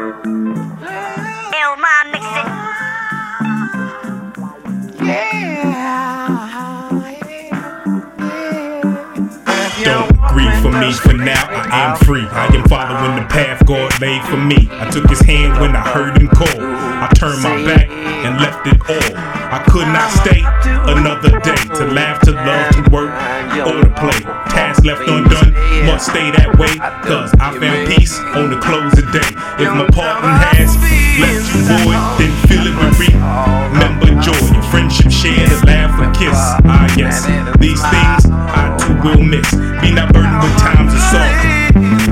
Don't grieve for me, for now I am free. I am following the path God made for me. I took his hand when I heard him call. I turned my back and left it all. I could not stay another day to laugh, to love, to work, or to play. Task left undone must stay that way, cause I found peace on the close of day. If my partner has left you void, then fill it with re- Remember joy, your friendship shared, a laugh, a kiss. Ah, yes, these things I too will miss. Be not burdened with times of sorrow.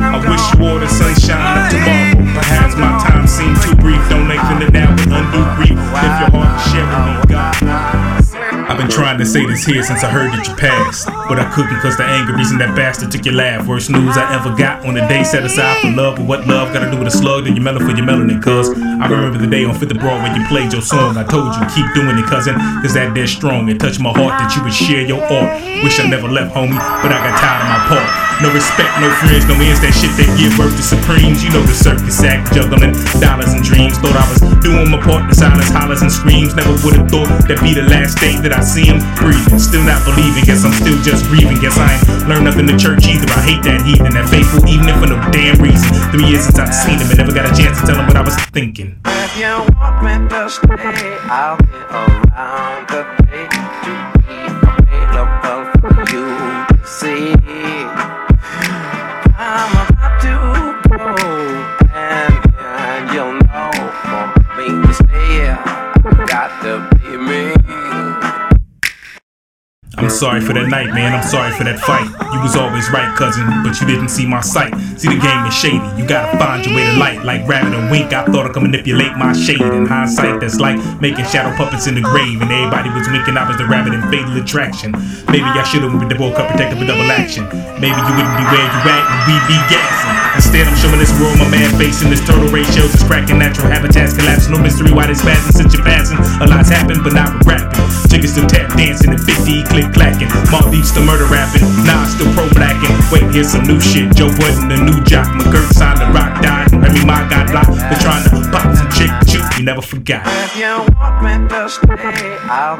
I wish you all the sunshine of tomorrow. Perhaps my time seemed too brief. Don't lengthen it down with undue grief. If your heart is sharing me, God. I've been trying to say this here since I heard that you passed. But I couldn't cause the anger reason that bastard took your laugh. Worst news I ever got on the day set aside for love. But what love gotta do with a slug? Then you mellow for your melanin, cuz. I remember the day on 5th of Broadway you played your song. I told you, keep doing it, cousin. Cause that dead strong. It touched my heart that you would share your art. Wish I never left, homie. But I got tired of my part. No respect, no friends, no ends. That shit that give birth to supremes. You know the circus act, juggling dollars and dreams. Thought I was doing my part. The silence, hollers, and screams. Never would've thought that'd be the last day that I see him breathing. Still not believing. Guess I'm still just grieving. Guess I ain't learned nothing in the church either. I hate that heathen, that faithful, even if for no damn reason. Three years since I've seen him and never got a chance to tell him what I was thinking. If you want me to stay, I'll be around today to I'm sorry for that night, man. I'm sorry for that fight. You was always right, cousin, but you didn't see my sight. See, the game is shady. You gotta find your way to light. Like rabbit and wink, I thought I could manipulate my shade. In hindsight, that's like making shadow puppets in the grave. And everybody was winking, I was the rabbit in fatal attraction. Maybe I should've with the World Cup protected with double action. Maybe you wouldn't be where you at and we'd be gassing. Instead, I'm showing this world my man facing this turtle ratios is cracking, natural habitats collapsing. No mystery why this passing since you're passing. A lot's happened, but not rapping. Clacking. Beats the murder rapping. Nah, still pro blacking. Wait, here's some new shit. Joe Budden, the new jock. McGirt signed the rock died. Remy Ma got blocked. They're trying to pop some chick. You never forgot. If you want me to stay, I'll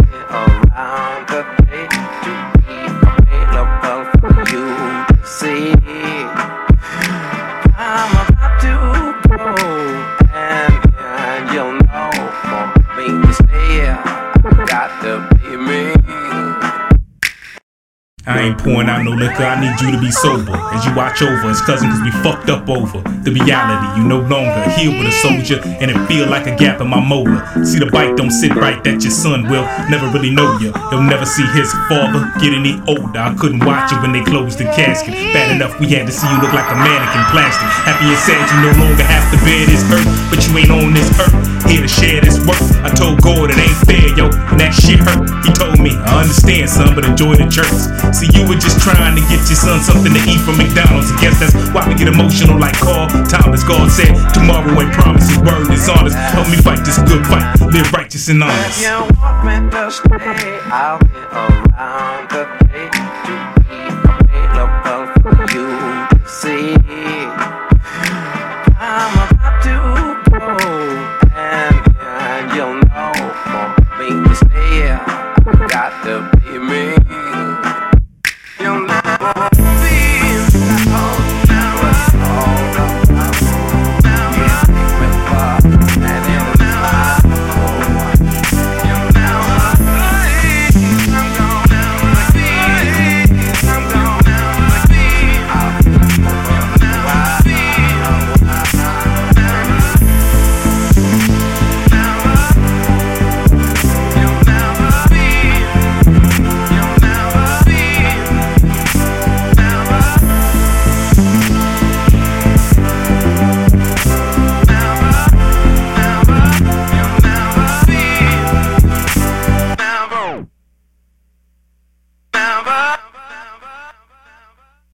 I ain't pouring out no liquor, I need you to be sober. As you watch over us, cousin, cause we fucked up over the reality. You no longer here with a soldier, and it feel like a gap in my molar. See, the bike don't sit right, that your son will never really know you. He'll never see his father get any older. I couldn't watch it when they closed the casket. Bad enough we had to see you look like a mannequin plastic. Happy and sad you no longer have to bear this hurt, but you ain't on this earth. Here to share this work. I told God it ain't fair, yo, and that shit hurt. He told me, I understand, son, but enjoy the jerks. See, you were just trying to get your son something to eat from McDonald's. I guess that's why we get emotional like Carl Thomas. God said, tomorrow ain't promise, his word is honest. Help me fight this good fight, live righteous and honest. If you want me to stay, I'll be around today